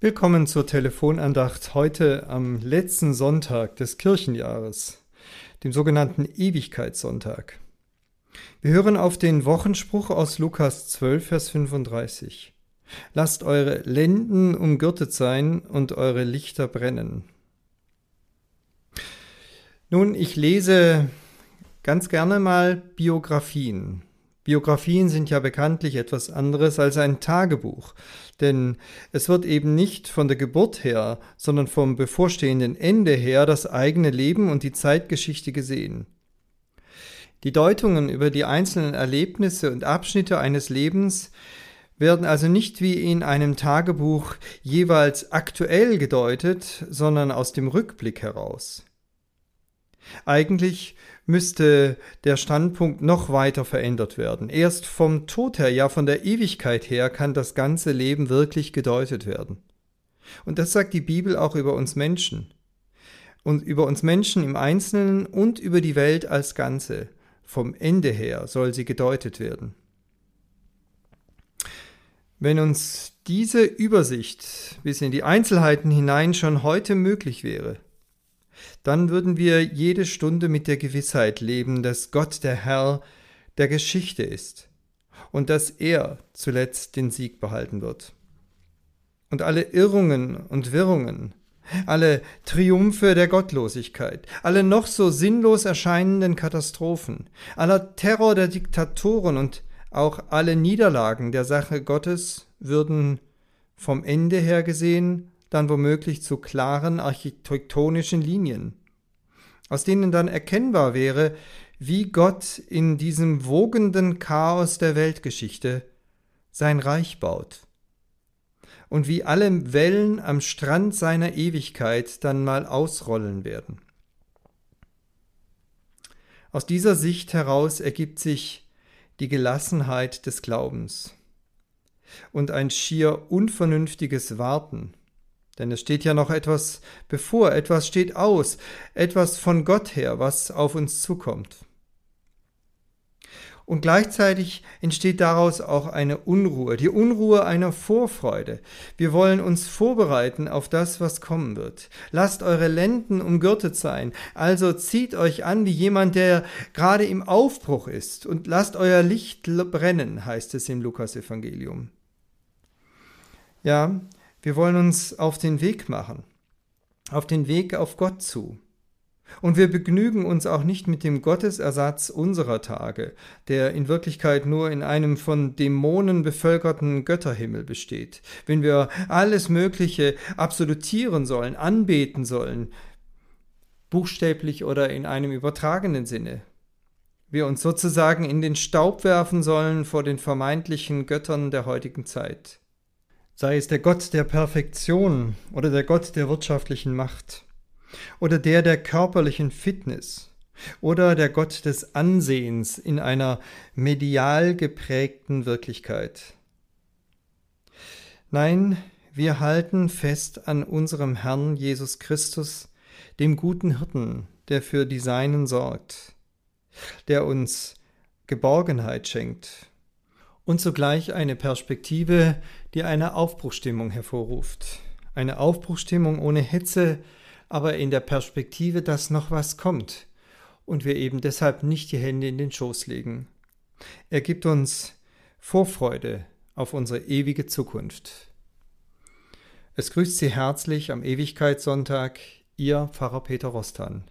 Willkommen zur Telefonandacht heute am letzten Sonntag des Kirchenjahres, dem sogenannten Ewigkeitssonntag. Wir hören auf den Wochenspruch aus Lukas 12, Vers 35. Lasst eure Lenden umgürtet sein und eure Lichter brennen. Nun, ich lese ganz gerne mal Biografien. Biografien sind ja bekanntlich etwas anderes als ein Tagebuch, denn es wird eben nicht von der Geburt her, sondern vom bevorstehenden Ende her das eigene Leben und die Zeitgeschichte gesehen. Die Deutungen über die einzelnen Erlebnisse und Abschnitte eines Lebens werden also nicht wie in einem Tagebuch jeweils aktuell gedeutet, sondern aus dem Rückblick heraus. Eigentlich müsste der Standpunkt noch weiter verändert werden. Erst vom Tod her, ja von der Ewigkeit her, kann das ganze Leben wirklich gedeutet werden. Und das sagt die Bibel auch über uns Menschen. Und über uns Menschen im Einzelnen und über die Welt als Ganze. Vom Ende her soll sie gedeutet werden. Wenn uns diese Übersicht bis in die Einzelheiten hinein schon heute möglich wäre, dann würden wir jede Stunde mit der Gewissheit leben, dass Gott der Herr der Geschichte ist und dass er zuletzt den Sieg behalten wird. Und alle Irrungen und Wirrungen, alle Triumphe der Gottlosigkeit, alle noch so sinnlos erscheinenden Katastrophen, aller Terror der Diktatoren und auch alle Niederlagen der Sache Gottes würden vom Ende her gesehen dann womöglich zu klaren architektonischen Linien, aus denen dann erkennbar wäre, wie Gott in diesem wogenden Chaos der Weltgeschichte sein Reich baut und wie alle Wellen am Strand seiner Ewigkeit dann mal ausrollen werden. Aus dieser Sicht heraus ergibt sich die Gelassenheit des Glaubens und ein schier unvernünftiges Warten denn es steht ja noch etwas bevor, etwas steht aus, etwas von Gott her, was auf uns zukommt. Und gleichzeitig entsteht daraus auch eine Unruhe, die Unruhe einer Vorfreude. Wir wollen uns vorbereiten auf das, was kommen wird. Lasst eure Lenden umgürtet sein, also zieht euch an wie jemand, der gerade im Aufbruch ist, und lasst euer Licht brennen, heißt es im Lukasevangelium. Ja, wir wollen uns auf den Weg machen, auf den Weg auf Gott zu. Und wir begnügen uns auch nicht mit dem Gottesersatz unserer Tage, der in Wirklichkeit nur in einem von Dämonen bevölkerten Götterhimmel besteht, wenn wir alles Mögliche absolutieren sollen, anbeten sollen, buchstäblich oder in einem übertragenen Sinne. Wir uns sozusagen in den Staub werfen sollen vor den vermeintlichen Göttern der heutigen Zeit sei es der Gott der Perfektion oder der Gott der wirtschaftlichen Macht oder der der körperlichen Fitness oder der Gott des Ansehens in einer medial geprägten Wirklichkeit. Nein, wir halten fest an unserem Herrn Jesus Christus, dem guten Hirten, der für die Seinen sorgt, der uns Geborgenheit schenkt und zugleich eine Perspektive, die eine Aufbruchstimmung hervorruft. Eine Aufbruchstimmung ohne Hetze, aber in der Perspektive, dass noch was kommt und wir eben deshalb nicht die Hände in den Schoß legen. Er gibt uns Vorfreude auf unsere ewige Zukunft. Es grüßt Sie herzlich am Ewigkeitssonntag Ihr Pfarrer Peter Rostan.